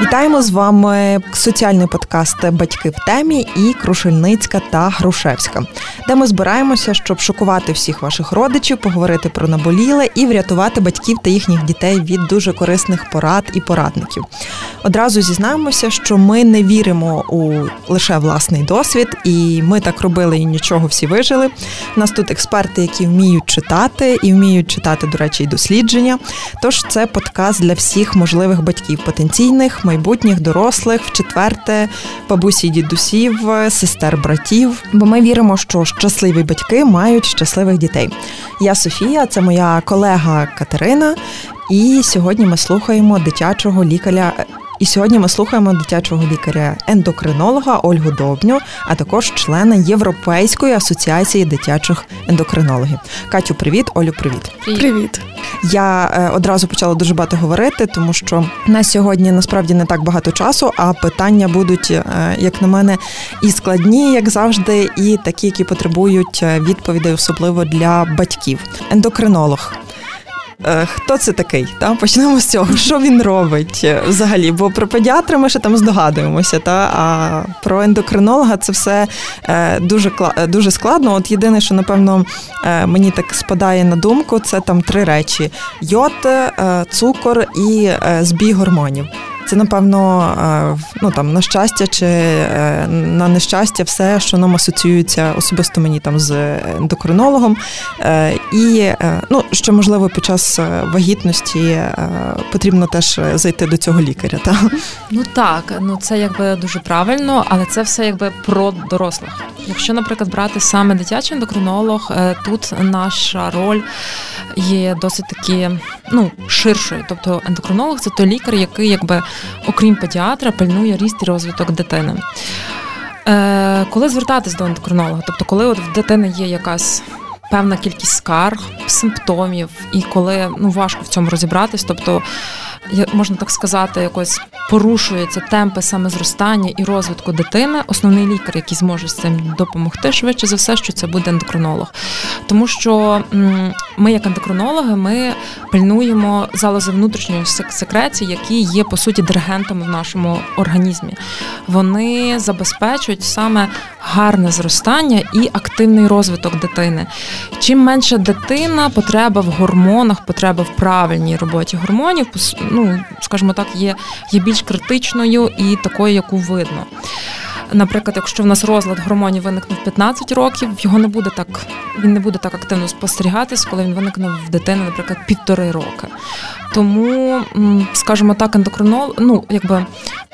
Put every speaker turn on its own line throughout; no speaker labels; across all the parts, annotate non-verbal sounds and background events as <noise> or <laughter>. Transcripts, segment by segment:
Вітаємо з вами соціальний подкаст Батьки в темі і Крушельницька та Грушевська, де ми збираємося, щоб шокувати всіх ваших родичів, поговорити про наболіле і врятувати батьків та їхніх дітей від дуже корисних порад і порадників. Одразу зізнаємося, що ми не віримо у лише власний досвід, і ми так робили і нічого всі вижили. У нас тут експерти, які вміють читати і вміють читати, до речі, і дослідження. Тож це подкаст для всіх можливих батьків потенційних майбутніх дорослих, в четверте бабусі, дідусів, сестер, братів. Бо ми віримо, що щасливі батьки мають щасливих дітей. Я Софія, це моя колега Катерина. І сьогодні ми слухаємо дитячого лікаря і сьогодні ми слухаємо дитячого лікаря-ендокринолога Ольгу Добню, а також члена Європейської асоціації дитячих ендокринологів. Катю, привіт, Олю, привіт.
Привіт.
Я е, одразу почала дуже багато говорити, тому що на сьогодні насправді не так багато часу, а питання будуть, е, як на мене, і складні, як завжди, і такі, які потребують е, відповідей, особливо для батьків. Ендокринолог. Е, хто це такий? Та? Почнемо з цього. Що він робить е, взагалі? Бо про педіатра ми ще там здогадуємося, та? а про ендокринолога це все е, дуже дуже складно. От єдине, що напевно мені так спадає на думку, це там три речі: йод, цукор і збій гормонів. Це, напевно, е, ну там на щастя чи е, на нещастя, все, що нам асоціюється особисто мені там з ендокринологом. Е, і ну, що можливо під час вагітності потрібно теж зайти до цього лікаря. Та?
Ну так, ну це якби дуже правильно, але це все якби про дорослих. Якщо, наприклад, брати саме дитячий ендокринолог, тут наша роль є досить таки ну, ширшою. Тобто ендокринолог це той лікар, який якби окрім педіатра, пильнує ріст і розвиток дитини. Е, Коли звертатись до ендокринолога? Тобто, коли от в дитини є якась певна кількість скарг, симптомів, і коли ну важко в цьому розібратись, тобто можна так сказати, якось порушуються темпи саме зростання і розвитку дитини, основний лікар, який зможе з цим допомогти, швидше за все, що це буде ендокринолог. Тому що ми, як ендокринологи, ми пильнуємо залози внутрішньої секреції, які є по суті диригентами в нашому організмі. Вони забезпечують саме гарне зростання і активний розвиток дитини. Чим менше дитина, потреба в гормонах, потреба в правильній роботі гормонів, ну скажімо так, є, є більш критичною і такою, яку видно. Наприклад, якщо в нас розлад гормонів виникне в 15 років, його не буде так, він не буде так активно спостерігатись, коли він виникне в дитини, наприклад, півтори роки. Тому, скажімо так, ендокринолог, ну якби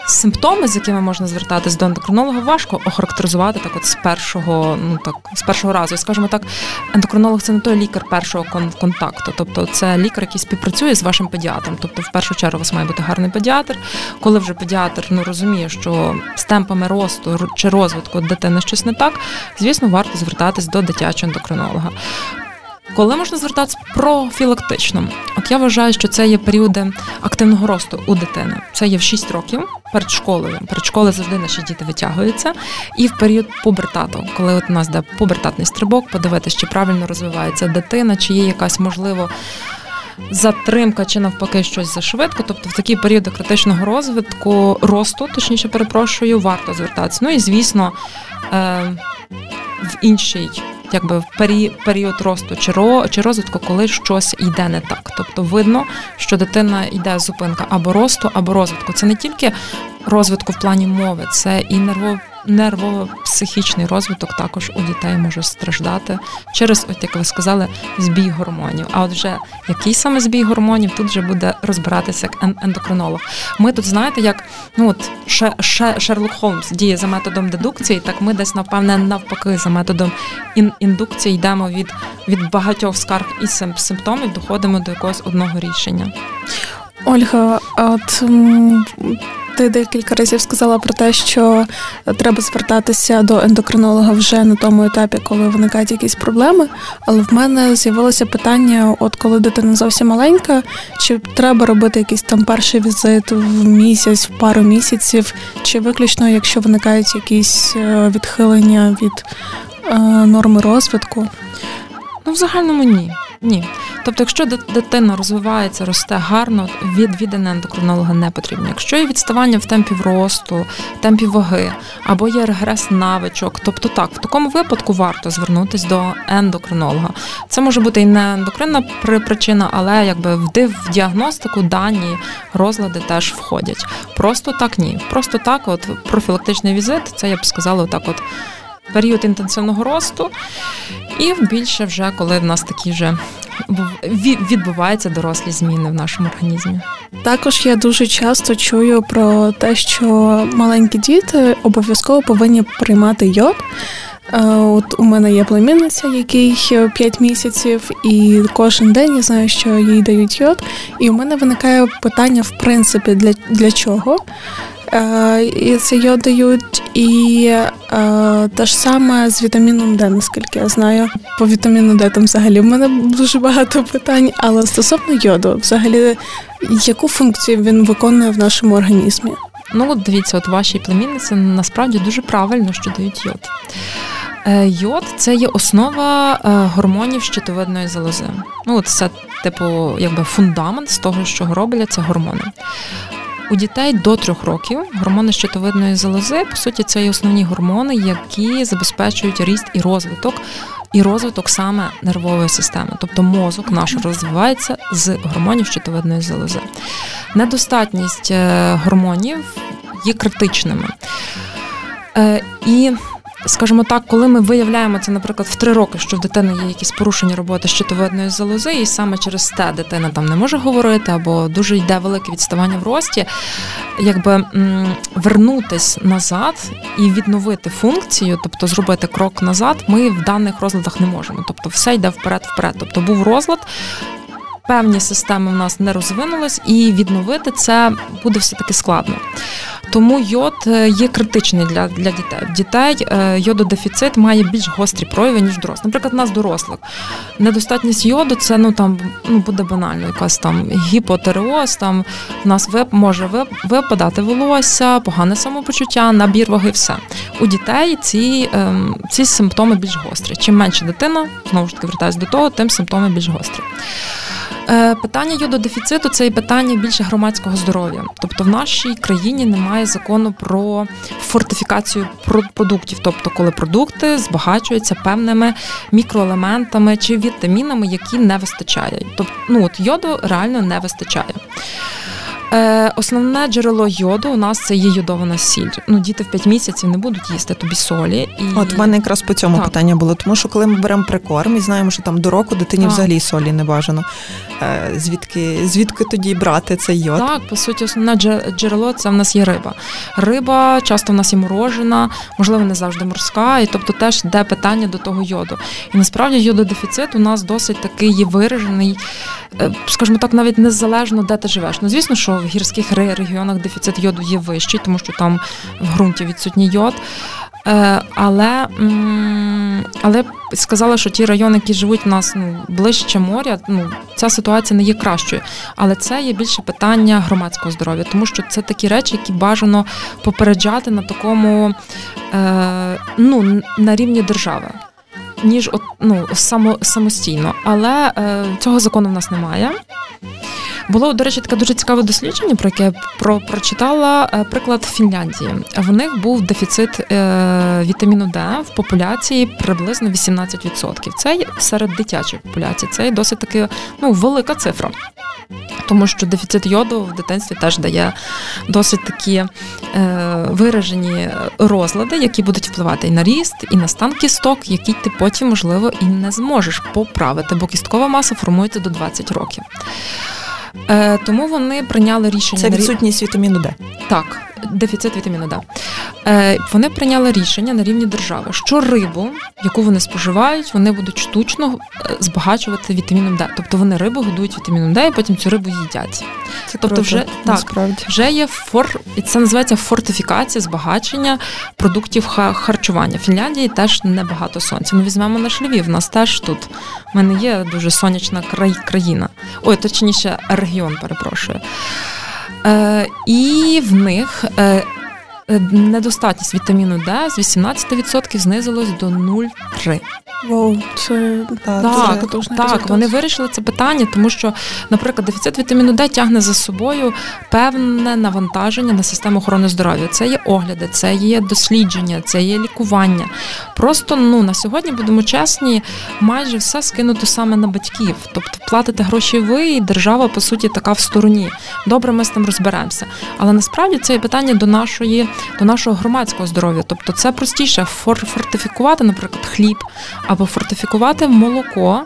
симптоми, з якими можна звертатись до ендокринолога, важко охарактеризувати так, от з першого, ну так, з першого разу. Скажімо так, ендокринолог це не той лікар першого контакту, тобто це лікар, який співпрацює з вашим педіатром. Тобто, в першу чергу у вас має бути гарний педіатр. Коли вже педіатр ну розуміє, що з темпами росту чи розвитку дитини щось не так, звісно, варто звертатись до дитячого ендокринолога. Коли можна звертатися профілактично? От я вважаю, що це є періоди активного росту у дитини. Це є в 6 років перед школою. Перед школою завжди наші діти витягуються. І в період пубертату, коли от у нас де пубертатний стрибок, подивитися, чи правильно розвивається дитина, чи є якась можливо. Затримка чи навпаки щось зашвидко, тобто в такі періоди критичного розвитку росту, точніше перепрошую, варто звертатися. Ну і звісно, е, в інший якби в період росту чи ро, чи розвитку, коли щось йде не так. Тобто видно, що дитина йде зупинка або росту, або розвитку. Це не тільки розвитку в плані мови, це і нерво нервово-психічний розвиток також у дітей може страждати через, от як ви сказали, збій гормонів. А от вже який саме збій гормонів тут вже буде розбиратися як ендокринолог. Ми тут знаєте, як ну от Шерлок Холмс діє за методом дедукції, так ми десь напевне навпаки за методом індукції йдемо від від багатьох скарг і симптомів, доходимо до якогось одного рішення.
Ольга, от ти декілька разів сказала про те, що треба звертатися до ендокринолога вже на тому етапі, коли виникають якісь проблеми. Але в мене з'явилося питання: от коли дитина зовсім маленька, чи треба робити якийсь там перший візит в місяць, в пару місяців, чи виключно, якщо виникають якісь е, відхилення від норми розвитку?
Ну, в загальному ні. Ні. Тобто, якщо дитина розвивається, росте гарно, відвідини ендокринолога не потрібно. Якщо є відставання в темпі росту, темпі ваги або є регрес навичок, тобто так, в такому випадку варто звернутися до ендокринолога. Це може бути і не ендокринна причина, але якби в діагностику дані розлади теж входять. Просто так ні. Просто так, от профілактичний візит, це я б сказала, отак, от період інтенсивного росту, і більше вже коли в нас такі вже відбуваються дорослі зміни в нашому організмі.
Також я дуже часто чую про те, що маленькі діти обов'язково повинні приймати йод. Е, от у мене є племінниця, який 5 місяців, і кожен день я знаю, що їй дають йод. І у мене виникає питання, в принципі, для, для чого. Е, це йод дають, і е, те ж саме з вітаміном Д, наскільки я знаю. По вітаміну Д там взагалі в мене дуже багато питань, але стосовно йоду, взагалі, яку функцію він виконує в нашому організмі?
Ну, от дивіться, от вашій племінниці насправді дуже правильно, що дають йод. Е, йод це є основа гормонів щитовидної залози. Ну, от це, типу, якби фундамент з того, що роблять це гормони. У дітей до трьох років гормони щитовидної залози, по суті, це і основні гормони, які забезпечують ріст і розвиток, і розвиток саме нервової системи. Тобто мозок наш розвивається з гормонів щитовидної залози. Недостатність е, гормонів є критичними. Е, і скажімо так, коли ми виявляємо це, наприклад, в три роки, що в дитини є якісь порушення роботи щитовидної залози, і саме через те дитина там не може говорити, або дуже йде велике відставання в рості, якби вернутись назад і відновити функцію, тобто зробити крок назад, ми в даних розладах не можемо. Тобто, все йде вперед-вперед. Тобто був розлад, певні системи в нас не розвинулись, і відновити це буде все таки складно. Тому йод е, є критичний для для дітей. Дітей е, йододефіцит має більш гострі прояви, ніж дорослих. Наприклад, у нас дорослих. Недостатність йоду це ну там ну буде банально, якась там гіпотереоз, там в нас вип, може випадати волосся, погане самопочуття, набір ваги, все. У дітей ці ем, ці симптоми більш гострі. Чим менше дитина, знову ж таки вертаюся до того, тим симптоми більш гострі. Е, питання йододефіциту це і питання більше громадського здоров'я. Тобто в нашій країні немає закону про фортифікацію продуктів, тобто коли продукти збагачуються певними мікроелементами чи вітамінами, які не вистачає. Тобто, ну от йоду реально не вистачає. Е, Основне джерело йоду у нас це є йодована сіль. Ну, діти в 5 місяців не будуть їсти тобі солі. І...
От в мене якраз по цьому так. питання було. Тому що коли ми беремо прикорм і знаємо, що там до року дитині так. взагалі солі не бажано. Е, звідки звідки тоді брати цей йод?
Так, по суті, основне джерело це в нас є риба. Риба часто в нас є морожена, можливо, не завжди морська, і тобто теж де питання до того йоду. І насправді йододефіцит у нас досить такий є виражений, е, скажімо так, навіть незалежно де ти живеш. Ну, звісно, що в гірських регіонах дефіцит йоду є вищий, тому що там в ґрунті відсутній йод. Е, але але сказала, що ті райони, які живуть в нас ну, ближче моря, ну ця ситуація не є кращою. Але це є більше питання громадського здоров'я, тому що це такі речі, які бажано попереджати на такому е, ну, на рівні держави. Ніж от, ну, само, самостійно. Але е, цього закону в нас немає. Було, до речі, таке дуже цікаве дослідження, про яке я про прочитала е, приклад Фінляндії. В них був дефіцит е, вітаміну Д в популяції приблизно 18%. Це серед дитячої популяції. Це досить таки ну, велика цифра. Тому що дефіцит йоду в дитинстві теж дає досить такі е, виражені розлади, які будуть впливати і на ріст, і на стан кісток, які ти потім, можливо, і не зможеш поправити, бо кісткова маса формується до 20 років. Е, Тому вони прийняли рішення
Це відсутність вітаміну Д.
Так, дефіцит вітаміну Д. Е, Вони прийняли рішення на рівні держави, що рибу, яку вони споживають, вони будуть штучно е, збагачувати вітаміном Д. Тобто вони рибу годують вітаміном Д і потім цю рибу їдять.
Це тобто, круто, вже насправді.
так вже є фор, і це називається фортифікація збагачення продуктів харчування. В Фінляндії теж небагато сонця. Ну візьмемо наш Львів, нас теж тут в мене є дуже сонячна країна. Ой, точніше, регіон, перепрошую. Е, І в них. Е, недостатність вітаміну Д з 18% знизилась до 0,3%.
Вау, це
Та,
Так,
це
потужний
так, вони вирішили це питання, тому що, наприклад, дефіцит вітаміну Д тягне за собою певне навантаження на систему охорони здоров'я. Це є огляди, це є дослідження, це є лікування. Просто ну на сьогодні будемо чесні, майже все скинуто саме на батьків. Тобто платите гроші ви, і держава по суті така в стороні. Добре, ми з тим розберемося. Але насправді це є питання до нашої, до нашого громадського здоров'я. Тобто, це простіше фор- фортифікувати, наприклад, хліб або фортифікувати молоко.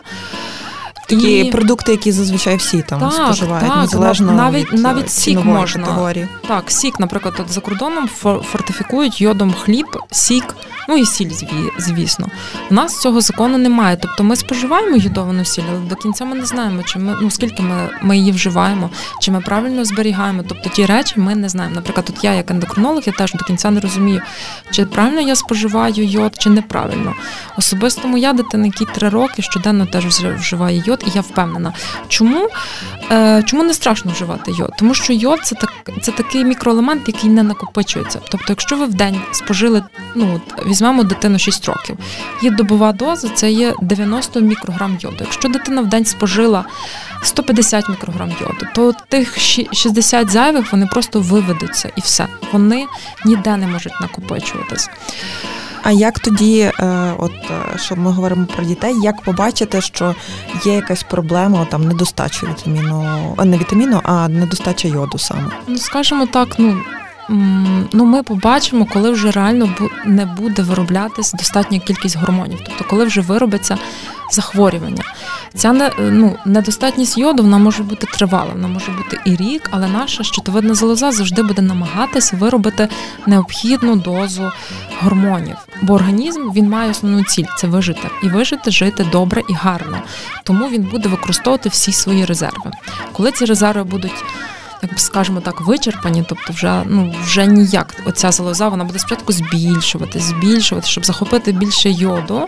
такі
І-
продукти, які зазвичай всі там
Так,
споживають,
так,
незалежно
навіть-
від
навіть
е,
сік можна.
категорії.
Так, сік, наприклад, от за кордоном фор- фортифікують йодом хліб, сік, ну і сіль, звісно. У нас цього закону немає. Тобто ми споживаємо йодовану сіль, але до кінця ми не знаємо, чи ми ну скільки ми, ми її вживаємо, чи ми правильно зберігаємо. Тобто ті речі ми не знаємо. Наприклад, от я як ендокринолог, я теж до кінця не розумію, чи правильно я споживаю йод, чи неправильно. Особисто моя дитина, якій три роки, щоденно теж вживає йод, і я впевнена. Чому, е, чому не страшно вживати йод? Тому що йод це так, це такий мікроелемент, який не накопичується. Тобто, якщо ви в день спожили, ну візьмемо дитину 6 років, її добова доза це є 90 мікрограм йоду. Якщо дитина в день спожила 150 мікрограм йоду, то тих щі- 60 зайвих вони просто виведуться і все. Вони ніде не можуть накопичуватись.
А як тоді, е, от е, що ми говоримо про дітей, як побачити, що є якась проблема там недостача вітаміну, а, не вітаміну, а недостача йоду саме?
Ну, скажімо так, ну. Ну, ми побачимо, коли вже реально не буде вироблятись достатня кількість гормонів, тобто коли вже виробиться захворювання. Ця не, ну, недостатність йоду вона може бути тривала, вона може бути і рік, але наша щитовидна залоза завжди буде намагатися виробити необхідну дозу гормонів. Бо організм він має основну ціль це вижити. І вижити, жити добре і гарно. Тому він буде використовувати всі свої резерви. Коли ці резерви будуть як би скажемо так, вичерпані, тобто вже ну вже ніяк оця залоза вона буде спочатку збільшувати, збільшувати, щоб захопити більше йоду.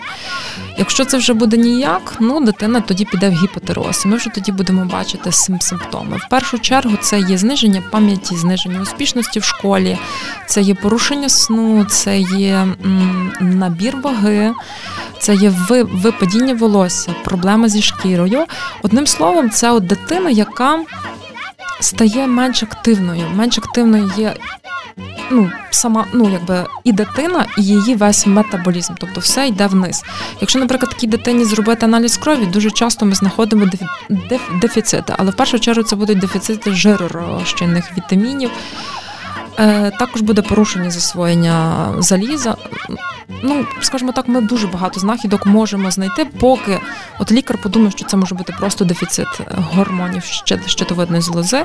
Якщо це вже буде ніяк, ну дитина тоді піде в гіпотероз. І ми вже тоді будемо бачити сим- симптоми. В першу чергу це є зниження пам'яті, зниження успішності в школі, це є порушення сну, це є набір ваги. Це є ви- випадіння волосся, проблеми зі шкірою. Одним словом, це от дитина, яка стає менш активною. Менш активною є ну, сама, ну, якби і дитина, і її весь метаболізм, тобто все йде вниз. Якщо, наприклад, такій дитині зробити аналіз крові, дуже часто ми знаходимо дефі- деф- дефіцити, але в першу чергу це будуть дефіцити жиророзчинних вітамінів. Е, Також буде порушення засвоєння заліза. Ну, скажімо так, ми дуже багато знахідок можемо знайти, поки от лікар подумає, що це може бути просто дефіцит гормонів щит- щитовидної залози.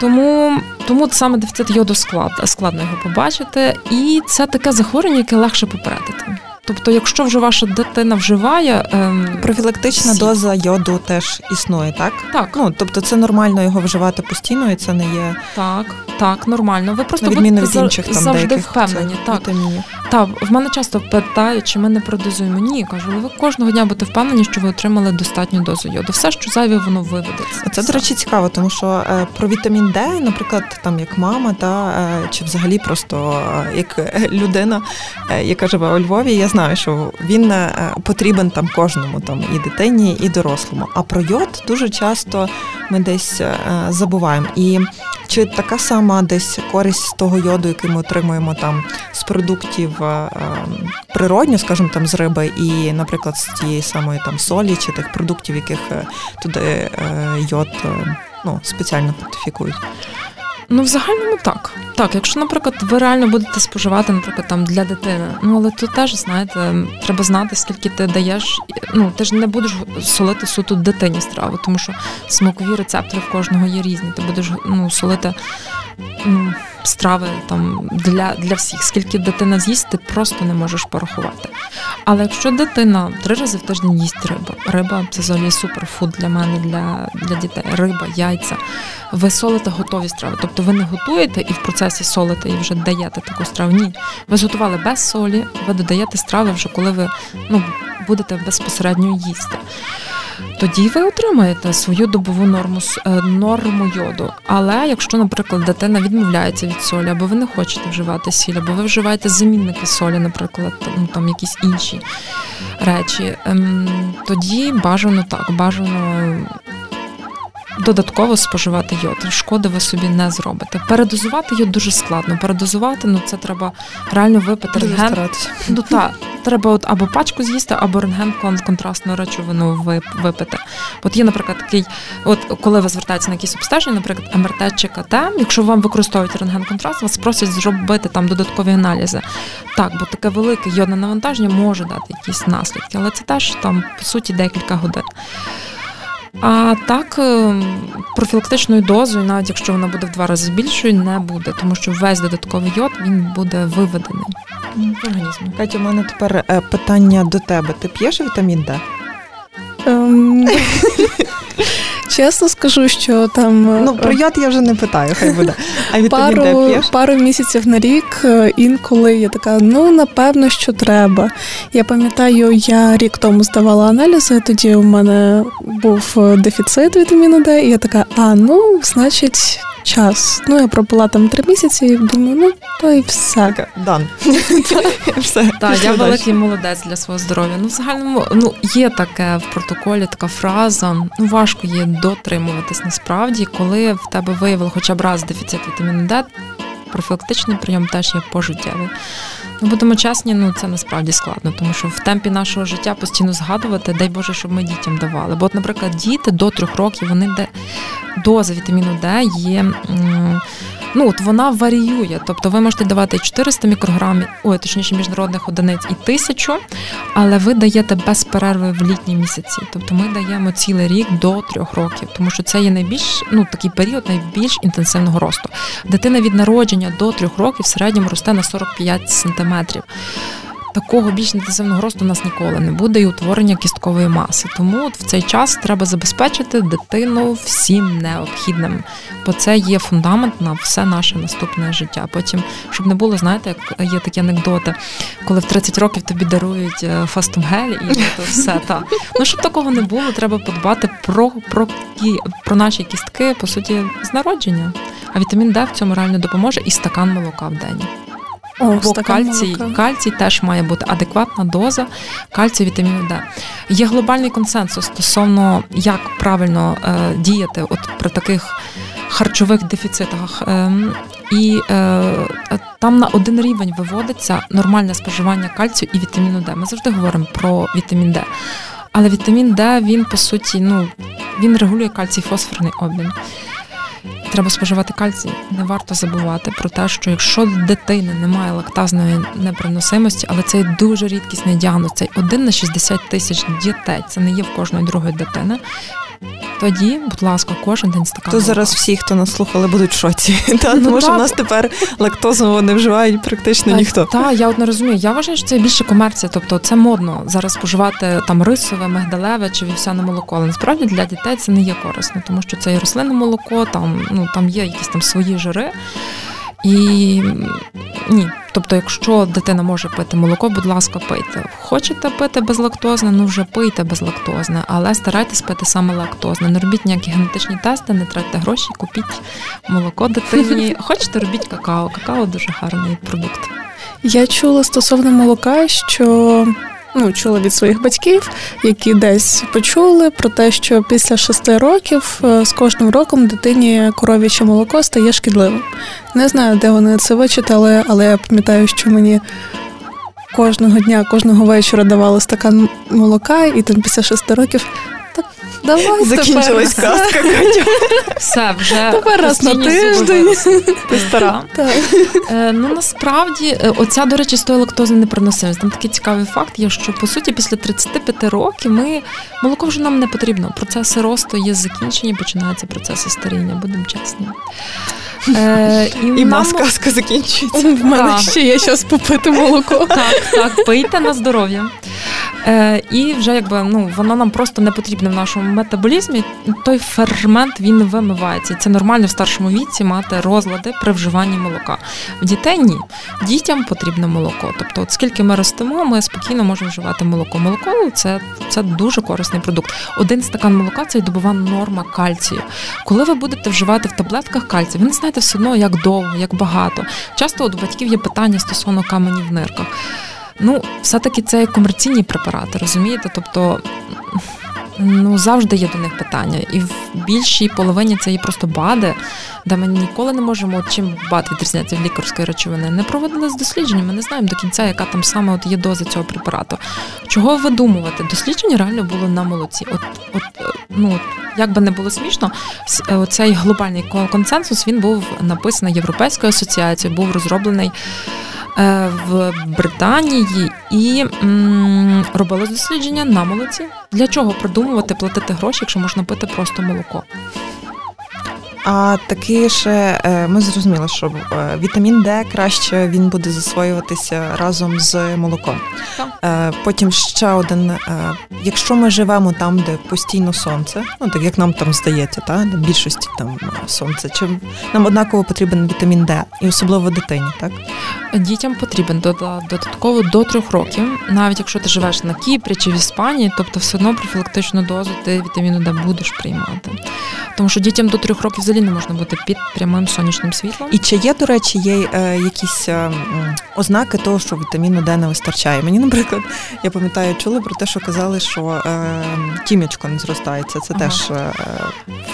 Тому, тому саме дефіцит йоду склад, складно його побачити. І це таке захворювання, яке легше попередити. Тобто, якщо вже ваша дитина вживає, ем,
Профілактична
Сік.
доза йоду теж існує, так?
так,
Ну тобто це нормально його вживати постійно, і це не є
так, так, нормально. Ви просто
відміну від інших там
завжди
деяких
впевнені.
цих
Так,
вітамінів.
Так, в мене часто питають, чи ми не продозуємо. Ні, кажу, ви кожного дня будете впевнені, що ви отримали достатню дозу йоду. Все, що зайве, воно виведеться.
Це,
Все.
до речі, цікаво, тому що е, про вітамін Д, наприклад, там як мама, та е, чи взагалі просто е, як людина, е, яка живе у Львові, я знаю, що він е, потрібен там кожному, там і дитині, і дорослому. А про йод дуже часто ми десь е, забуваємо. І чи така сама десь користь того йоду, який ми отримуємо там з продуктів е, природньо, скажімо, там з риби, і, наприклад, з тієї самої там солі чи тих продуктів, яких туди йод ну, спеціально фортифікують.
Ну, в загальному так. Так, якщо, наприклад, ви реально будете споживати, наприклад, там для дитини, ну але тут теж, знаєте, треба знати, скільки ти даєш. Ну, ти ж не будеш солити суто дитині страву, тому що смакові рецептори в кожного є різні. Ти будеш ну, солити страви там для, для всіх. Скільки дитина з'їсть, ти просто не можеш порахувати. Але якщо дитина три рази в тиждень їсть рибу, риба це взагалі суперфуд для мене, для, для дітей. Риба, яйця. Ви солите готові страви. Тобто ви не готуєте і в процесі солите і вже даєте таку страву. Ні. Ви зготували без солі, ви додаєте страви вже коли ви ну, будете безпосередньо їсти. Тоді ви отримаєте свою добову норму е, норму йоду. Але якщо, наприклад, дитина відмовляється від солі, або ви не хочете вживати сіль, або ви вживаєте замінники солі, наприклад, ну там якісь інші речі, ем, тоді бажано так, бажано додатково споживати йод. Шкоди ви собі не зробите. Передозувати йод дуже складно. Передозувати, ну це треба реально випити
Дуже
рентген.
старатися.
Ну так, треба от або пачку з'їсти, або рентген контрастну речовину випити. От є, наприклад, такий, от коли ви звертаєтеся на якісь обстеження, наприклад, МРТ чи КТ, якщо вам використовують рентген контраст, вас просять зробити там додаткові аналізи. Так, бо таке велике йодне навантаження може дати якісь наслідки, але це теж там по суті декілька годин. А так, е, профілактичною дозою, навіть якщо вона буде в два рази більшою, не буде, тому що весь додатковий йод він буде виведений в організмі.
Катя, у мене тепер е, питання до тебе. Ти п'єш вітамін Д? <laughs>
Чесно скажу, що там е,
Ну, про йод я вже не питаю, хай буде. А вітамін
пару,
п'єш?
пару місяців на рік е, інколи я така, ну напевно, що треба. Я пам'ятаю, я рік тому здавала аналізи, тоді у мене був е, дефіцит вітаміну Д, і я така, а ну, значить, час. Ну, я пропила там три місяці і думаю, ну то <laughs> і все.
Дан. Все.
Так, я великий молодець для свого здоров'я. Ну, в загальному ну є таке в протоколі, така фраза. Ну важко є дотримуватись насправді, коли в тебе виявили хоча б раз дефіцит вітаміну Д, профілактичний прийом теж є пожиттєвий. Ну, будемо чесні, ну це насправді складно, тому що в темпі нашого життя постійно згадувати, дай Боже, щоб ми дітям давали. Бо, от, наприклад, діти до трьох років вони де доза вітаміну Д є. Ну, от вона варіює. Тобто ви можете давати 400 мікрограмів, ой, точніше, міжнародних одиниць і тисячу, але ви даєте без перерви в літні місяці. Тобто ми даємо цілий рік до трьох років, тому що це є найбільш ну такий період найбільш інтенсивного росту. Дитина від народження до трьох років в середньому росте на 45 сантиметрів. Такого більш інтенсивного росту у нас ніколи не буде і утворення кісткової маси. Тому от в цей час треба забезпечити дитину всім необхідним, бо це є фундамент на все наше наступне життя. Потім, щоб не було, знаєте, як є такі анекдоти, коли в 30 років тобі дарують е, фастумгель і то все та ну щоб такого не було, треба подбати про, про, про наші кістки, по суті, з народження. А вітамін Д в цьому реально допоможе і стакан молока в день.
О,
Бо кальцій,
молока.
кальцій теж має бути адекватна доза кальцію вітаміну Д. Є глобальний консенсус стосовно як правильно е, діяти от при таких харчових дефіцитах. Ем, і е, там на один рівень виводиться нормальне споживання кальцію і вітаміну Д. Ми завжди говоримо про вітамін Д. Але вітамін Д, він по суті, ну він регулює кальцій-фосфорний обмін. Треба споживати кальцій. Не варто забувати про те, що якщо дитини немає лактазної неприносимості, але це дуже рідкісний діагноз, це один на 60 тисяч дітей, це не є в кожної другої дитини. Тоді, будь ласка, кожен день стакан.
То зараз всі, хто нас слухали, будуть в шоці. <laughs> Та,
Ну,
тому що
так.
в нас тепер лактозу не вживають практично
Та-
ніхто.
Та, я от не розумію. Я вважаю, що це більше комерція. Тобто це модно зараз споживати там рисове, мигдалеве чи вівсяне молоко. Але насправді для дітей це не є корисно, тому що це і рослинне молоко, там ну там є якісь там свої жири. І ні, тобто, якщо дитина може пити молоко, будь ласка, пийте. Хочете пити безлактозне, ну вже пийте безлактозне, але старайтесь пити саме лактозне. Не робіть ніякі генетичні тести, не тратьте гроші, купіть молоко дитині. <laughs> Хочете, робіть какао. Какао дуже гарний продукт.
Я чула стосовно молока, що ну, чула від своїх батьків, які десь почули про те, що після шести років е, з кожним роком дитині коров'яче молоко стає шкідливим. Не знаю, де вони це вичитали, але я пам'ятаю, що мені. Кожного дня, кожного вечора давали стакан молока, і там після шести років так давай
Закінчилась
тепер.
казка, Катя.
Все, вже
Тепер раз на тиждень.
Ти стара.
Так.
Е, ну насправді, е, оця, до речі, з тою лактозною непроносимість. Там такий цікавий факт є, що по суті після 35 років ми молоко вже нам не потрібно. Процеси росту є закінчені, починаються процеси старіння, будемо чесні. Е,
І в
нам-
нас казка закінчується.
В мене
Так.
ще є час попити молоко.
Так, так, пийте на здоров'я. Е, І вже якби ну воно нам просто не потрібне в нашому метаболізмі. Той фермент він вимивається. Це нормально в старшому віці мати розлади при вживанні молока. В дітей ні. Дітям потрібне молоко. Тобто, от скільки ми ростемо, ми спокійно можемо вживати молоко. Молоко це, це дуже корисний продукт. Один стакан молока це добова норма кальцію. Коли ви будете вживати в таблетках кальцію, ви не знаєте все одно, як довго, як багато. Часто от у батьків є питання стосовно каменів в нирках. Ну, все-таки це комерційні препарати, розумієте? Тобто. Ну, завжди є до них питання. І в більшій половині це є просто БАДи, де ми ніколи не можемо, чим БАД відрізняється від лікарської речовини. Не проводили з дослідження, ми не знаємо до кінця, яка там саме от є доза цього препарату. Чого видумувати? Дослідження реально було на молоці. От, от, ну, як би не було смішно, цей глобальний консенсус він був написаний Європейською асоціацією, був розроблений. Е, в Британії і м, робили дослідження на молоці. Для чого придумувати платити гроші, якщо можна пити просто молоко?
А таки ще ми зрозуміли, що е, вітамін Д краще він буде засвоюватися разом з молоком. Так. Е, потім ще один: е, якщо ми живемо там, де постійно сонце, ну так як нам там здається, та в більшості там сонце, чи нам однаково потрібен вітамін Д, і особливо дитині, так
дітям потрібен додатково до трьох років, навіть якщо ти живеш на Кіпрі чи в Іспанії, тобто все одно профілактичну дозу ти вітаміну Д будеш приймати, тому що дітям до трьох років взагалі не можна бути під прямим сонячним світлом.
І чи є, до речі, є е, якісь е, ознаки того, що вітаміну Д не вистачає? Мені, наприклад, я пам'ятаю, чули про те, що казали, що е, тім'ячко не зростається. Це ага. теж е,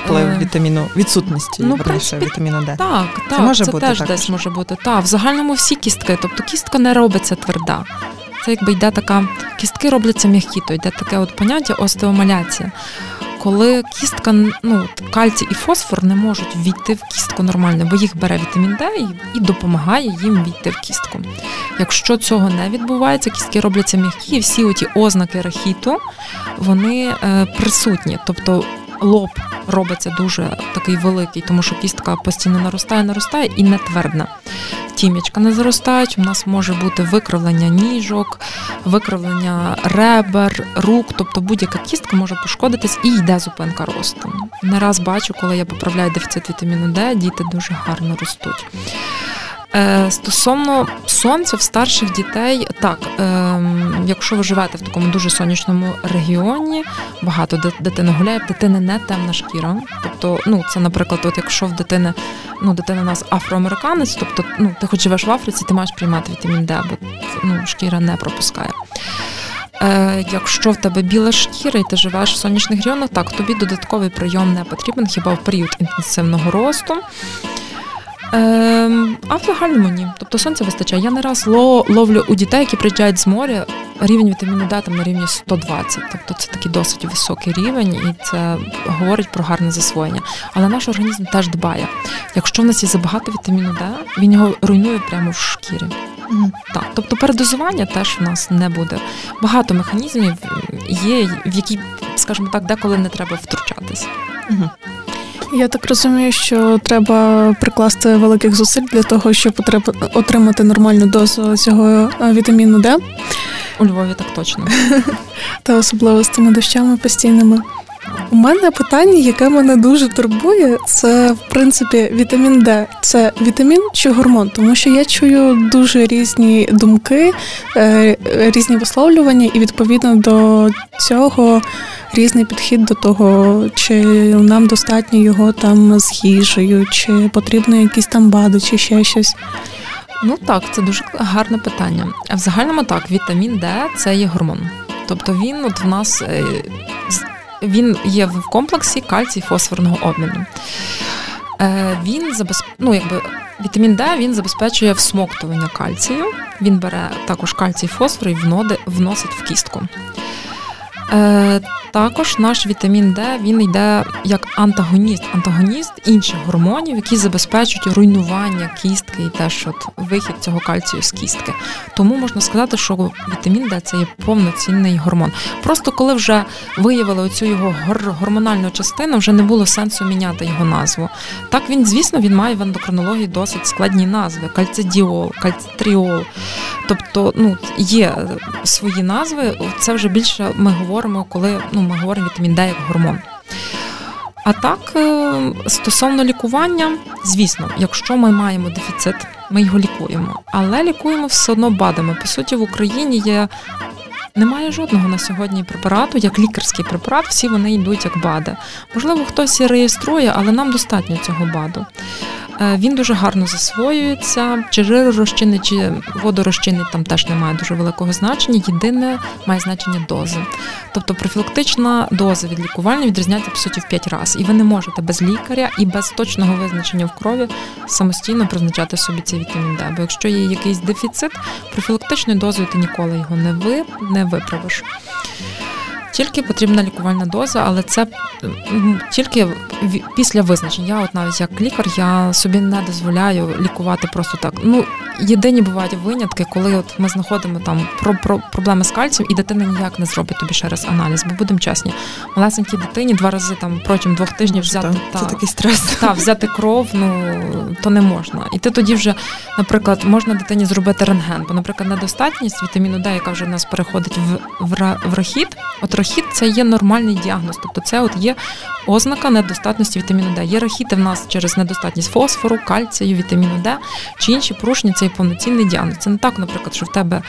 вплив е, вітаміну відсутності ну, верніше, вітаміну Д.
Так, так, це може це бути теж також. десь може бути. Так, в загальному всі кістки, тобто кістка не робиться тверда. Це якби йде така, кістки робляться м'які, то йде таке от поняття остеомаляція коли кістка, ну кальцій і фосфор не можуть війти в кістку нормально, бо їх бере вітамін Д і, допомагає їм війти в кістку. Якщо цього не відбувається, кістки робляться м'які, і всі оті ознаки рахіту вони е, присутні. Тобто лоб робиться дуже такий великий, тому що кістка постійно наростає, наростає і не твердна. Тім'ячка не заростають, у нас може бути викривлення ніжок, викривлення ребер, рук, тобто будь-яка кістка може пошкодитись і йде зупинка росту. Не раз бачу, коли я поправляю дефіцит вітаміну Д, діти дуже гарно ростуть. Е, стосовно сонця в старших дітей, так, ем, якщо ви живете в такому дуже сонячному регіоні, багато дитини гуляє, в дитини не темна шкіра. Тобто, ну це, наприклад, от якщо в дитини, ну дитина у нас афроамериканець, тобто ну, ти хоч живеш в Африці, ти маєш приймати вітамін Д, бо ну, шкіра не пропускає. Е, Якщо в тебе біла шкіра і ти живеш в сонячних регіонах, так тобі додатковий прийом не потрібен, хіба в період інтенсивного росту. Ем, А в загальному ні. Тобто сонця вистачає. Я не раз ловлю у дітей, які приїжджають з моря, рівень вітаміну Д там на рівні 120. Тобто це такий досить високий рівень, і це говорить про гарне засвоєння. Але наш організм теж дбає. Якщо в нас є забагато вітаміну Д, він його руйнує прямо в шкірі. Mm. Так, тобто передозування теж в нас не буде. Багато механізмів є, в які, скажімо так, деколи не треба втручатись. Mm.
Я так розумію, що треба прикласти великих зусиль для того, щоб отримати нормальну дозу цього е, вітаміну Д.
У Львові так точно. <laughs>
Та особливо з тими дощами постійними. У мене питання, яке мене дуже турбує, це в принципі вітамін Д. Це вітамін чи гормон? Тому що я чую дуже різні думки, е, різні висловлювання, і відповідно до цього різний підхід до того, чи нам достатньо його там з їжею, чи потрібно якісь там бади, чи ще щось.
Ну так, це дуже гарне питання. В загальному так, вітамін Д це є гормон. Тобто він от в нас е, він є в комплексі кальцій фосфорного обміну. Е, він забезп... ну, якби Вітамін Д він забезпечує всмоктування кальцію. Він бере також кальцій фосфор і вносить в кістку. Е, також наш вітамін Д він йде як антагоніст, антагоніст інших гормонів, які забезпечують руйнування кістки і теж от вихід цього кальцію з кістки. Тому можна сказати, що вітамін Д це є повноцінний гормон. Просто коли вже виявили оцю його гормональну частину, вже не було сенсу міняти його назву. Так він, звісно, він має в ендокринології досить складні назви: кальцидіол, кальцитріол. Тобто, ну є свої назви. Це вже більше ми говоримо, коли ну ми говоримо вітамін Д як гормон. А так, е, стосовно лікування, звісно, якщо ми маємо дефіцит, ми його лікуємо, але лікуємо все одно БАДами. По суті, в Україні є. Немає жодного на сьогодні препарату, як лікарський препарат, всі вони йдуть як БАДи. Можливо, хтось і реєструє, але нам достатньо цього БАДу. Е, він дуже гарно засвоюється, чи жиророзчинний, чи водорозчинний там теж немає дуже великого значення. Єдине має значення дози. Тобто профілактична доза від лікувальної відрізняється по суті в 5 разів. І ви не можете без лікаря і без точного визначення в крові самостійно призначати собі цей вітамін Д. Бо якщо є якийсь дефіцит, профілактичною дозою ти ніколи його не ви не виправиш. Тільки потрібна лікувальна доза, але це тільки після визначення. Я, от навіть як лікар, я собі не дозволяю лікувати просто так. Ну єдині бувають винятки, коли от ми знаходимо там про, про проблеми з кальцієм, і дитина ніяк не зробить тобі ще раз аналіз, бо будемо чесні, малесенькій дитині два рази там протягом двох тижнів взяти
та, це такий стрес.
Та, взяти кров, ну то не можна. І ти тоді вже, наприклад, можна дитині зробити рентген, бо, наприклад, недостатність вітаміну Д, яка вже в нас переходить в в, в рахіт, от рахіт це є нормальний діагноз, тобто це от є ознака недостатності вітаміну Д. Є рахіти в нас через недостатність фосфору, кальцію, вітаміну Д чи інші порушення. Це є повноцінний діагноз. Це не так, наприклад, що в тебе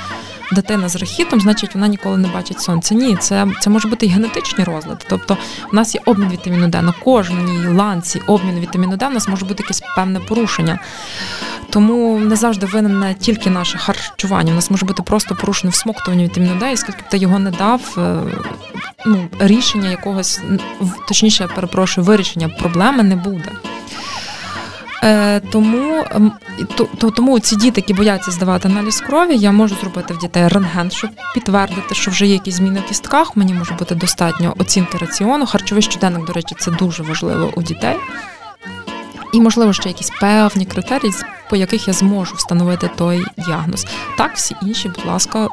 дитина з рахітом, значить вона ніколи не бачить сонця. Ні, це це може бути і генетичні розлади. Тобто у нас є обмін вітаміну Д на кожній ланці обміну вітаміну Д, у нас може бути якесь певне порушення. Тому не завжди винен не тільки наше харчування. У нас може бути просто порушення всмоктування вітаміну Д, і скільки б ти його не дав, е, ну, рішення якогось, точніше, перепрошую, вирішення проблеми не буде. Е, Тому то, то, тому ці діти, які бояться здавати аналіз крові, я можу зробити в дітей рентген, щоб підтвердити, що вже є якісь зміни в кістках. Мені може бути достатньо оцінки раціону. Харчовий щоденник, до речі, це дуже важливо у дітей. І, можливо, ще якісь певні критерії, по яких я зможу встановити той діагноз. Так, всі інші, будь ласка,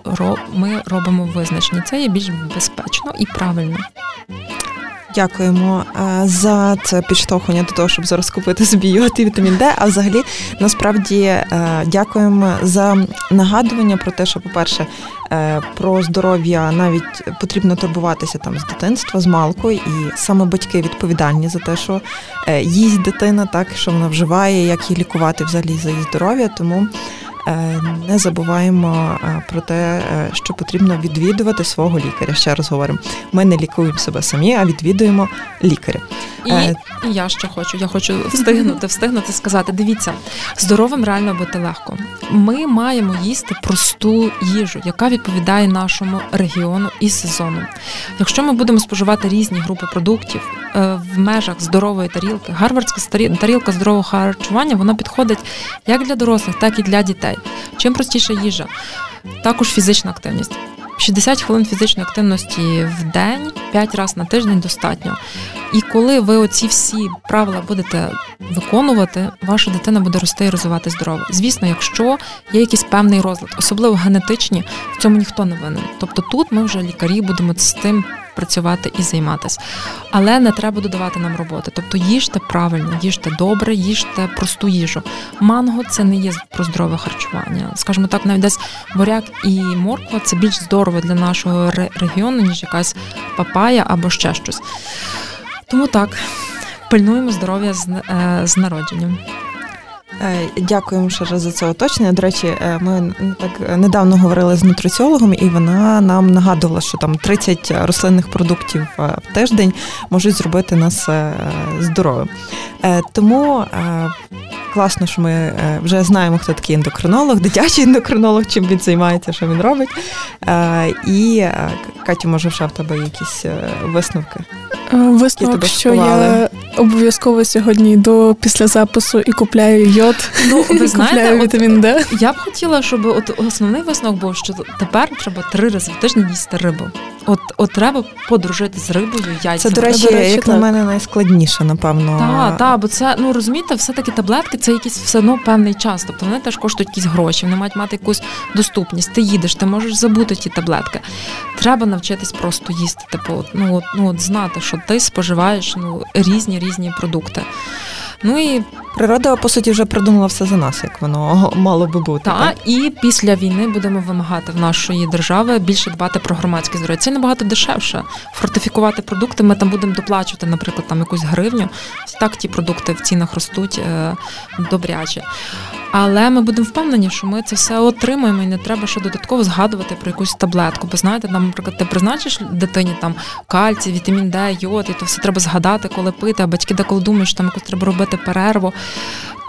ми робимо визначення. Це є більш безпечно і правильно.
Дякуємо е, за це підштовхування до того, щоб зараз купити собі йод вітамін Д. А взагалі, насправді, е, дякуємо за нагадування про те, що, по-перше, е, про здоров'я навіть потрібно турбуватися там з дитинства, з малку, і саме батьки відповідальні за те, що їсть дитина, так що вона вживає, як її лікувати взагалі за її здоров'я. Тому не забуваємо е, про те, е, що потрібно відвідувати свого лікаря. Ще раз говоримо, ми не лікуємо себе самі, а відвідуємо лікаря.
І, і я ще хочу. Я хочу встигнути, встигнути сказати. Дивіться, здоровим реально бути легко. Ми маємо їсти просту їжу, яка відповідає нашому регіону і сезону. Якщо ми будемо споживати різні групи продуктів в межах здорової тарілки, гарвардська тарілка здорового харчування, вона підходить як для дорослих, так і для дітей. Чим простіша їжа, також фізична активність. 60 хвилин фізичної активності в день, 5 разів на тиждень достатньо. І коли ви оці всі правила будете виконувати, ваша дитина буде рости і розвивати здорово. Звісно, якщо є якийсь певний розлад, особливо генетичні, в цьому ніхто не винен. Тобто тут ми вже лікарі будемо з тим працювати і займатися. Але не треба додавати нам роботи. Тобто їжте правильно, їжте добре, їжте просту їжу. Манго це не є про здорове харчування. Скажімо так, навіть десь буряк і морква це більш здорово для нашого регіону, ніж якась папая або ще щось. Тому так, пильнуємо здоров'я з, е, з народженням.
Е, дякуємо ще раз за це уточнення. До речі, е, ми так недавно говорили з нутриціологом, і вона нам нагадувала, що там 30 рослинних продуктів в тиждень можуть зробити нас здоровим. Тому класно, що ми вже знаємо, хто такий ендокринолог, дитячий ендокринолог, чим він займається, що він робить. І Катю, може, вже в тебе якісь висновки.
Висновок, що я обов'язково сьогодні йду після запису і купляю йод. Ну, ви <laughs> знаєте, купляю вітамін Д.
Я б хотіла, щоб от основний висновок був, що тепер треба три рази в тиждень їсти рибу. От от треба подружити з рибою, яйцями.
Це, до речі, речі як так. на мене, найскладніше, напевно.
Так, так, бо це, ну розумієте, все-таки таблетки це якийсь все одно певний час. Тобто вони теж коштують якісь гроші, вони мають мати якусь доступність. Ти їдеш, ти можеш забути ті таблетки. Треба навчитись просто їсти. Типу, ну от, ну от знати, що ти споживаєш ну, різні різні продукти. Ну і
природа по суті вже придумала все за нас, як воно <laughs> мало би бути.
Та,
так?
і після війни будемо вимагати в нашої держави більше дбати про громадське здоров'я. Це набагато дешевше. Фортифікувати продукти. Ми там будемо доплачувати, наприклад, там якусь гривню. Так ті продукти в цінах ростуть е, добряче. Але ми будемо впевнені, що ми це все отримаємо, і не треба ще додатково згадувати про якусь таблетку. Бо знаєте, там, наприклад, ти призначиш дитині там кальцій, вітамін Д, йод, і то все треба згадати, коли пити. А батьки деколи думають, що там якось треба робити перерву.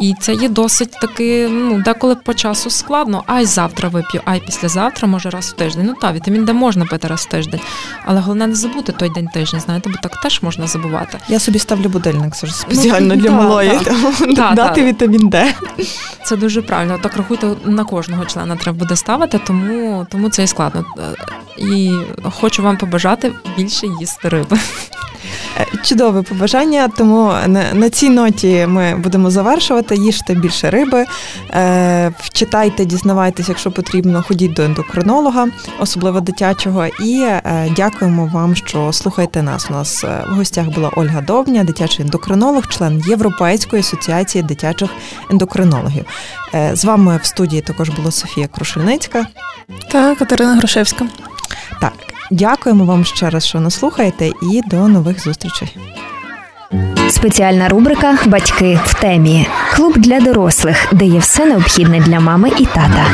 І це є досить таки, ну деколи по часу складно. Ай завтра вип'ю, ай післязавтра, може раз в тиждень. Ну та вітамін Д можна пити раз в тиждень, але головне не забути той день тижня. Знаєте, бо так теж можна забувати.
Я собі ставлю будильник це ж спеціально
ну,
для
та,
малої <laughs>
та.
дати вітамін Д.
Це дуже правильно. Так рахуйте, на кожного члена треба буде ставити, тому тому це і складно. І хочу вам побажати більше їсти риби.
Чудове побажання, тому на, на цій ноті ми будемо завершувати. Їжте більше риби, е, вчитайте, дізнавайтесь, якщо потрібно, ходіть до ендокринолога, особливо дитячого. І е, дякуємо вам, що слухаєте нас. У нас е, в гостях була Ольга Довня, дитячий ендокринолог, член Європейської асоціації дитячих ендокринологів. Е, з вами в студії також була Софія Крушельницька
та Катерина Грушевська.
Так. Дякуємо вам ще раз, що нас слухаєте, і до нових зустрічей.
Спеціальна рубрика Батьки в темі клуб для дорослих, де є все необхідне для мами і тата.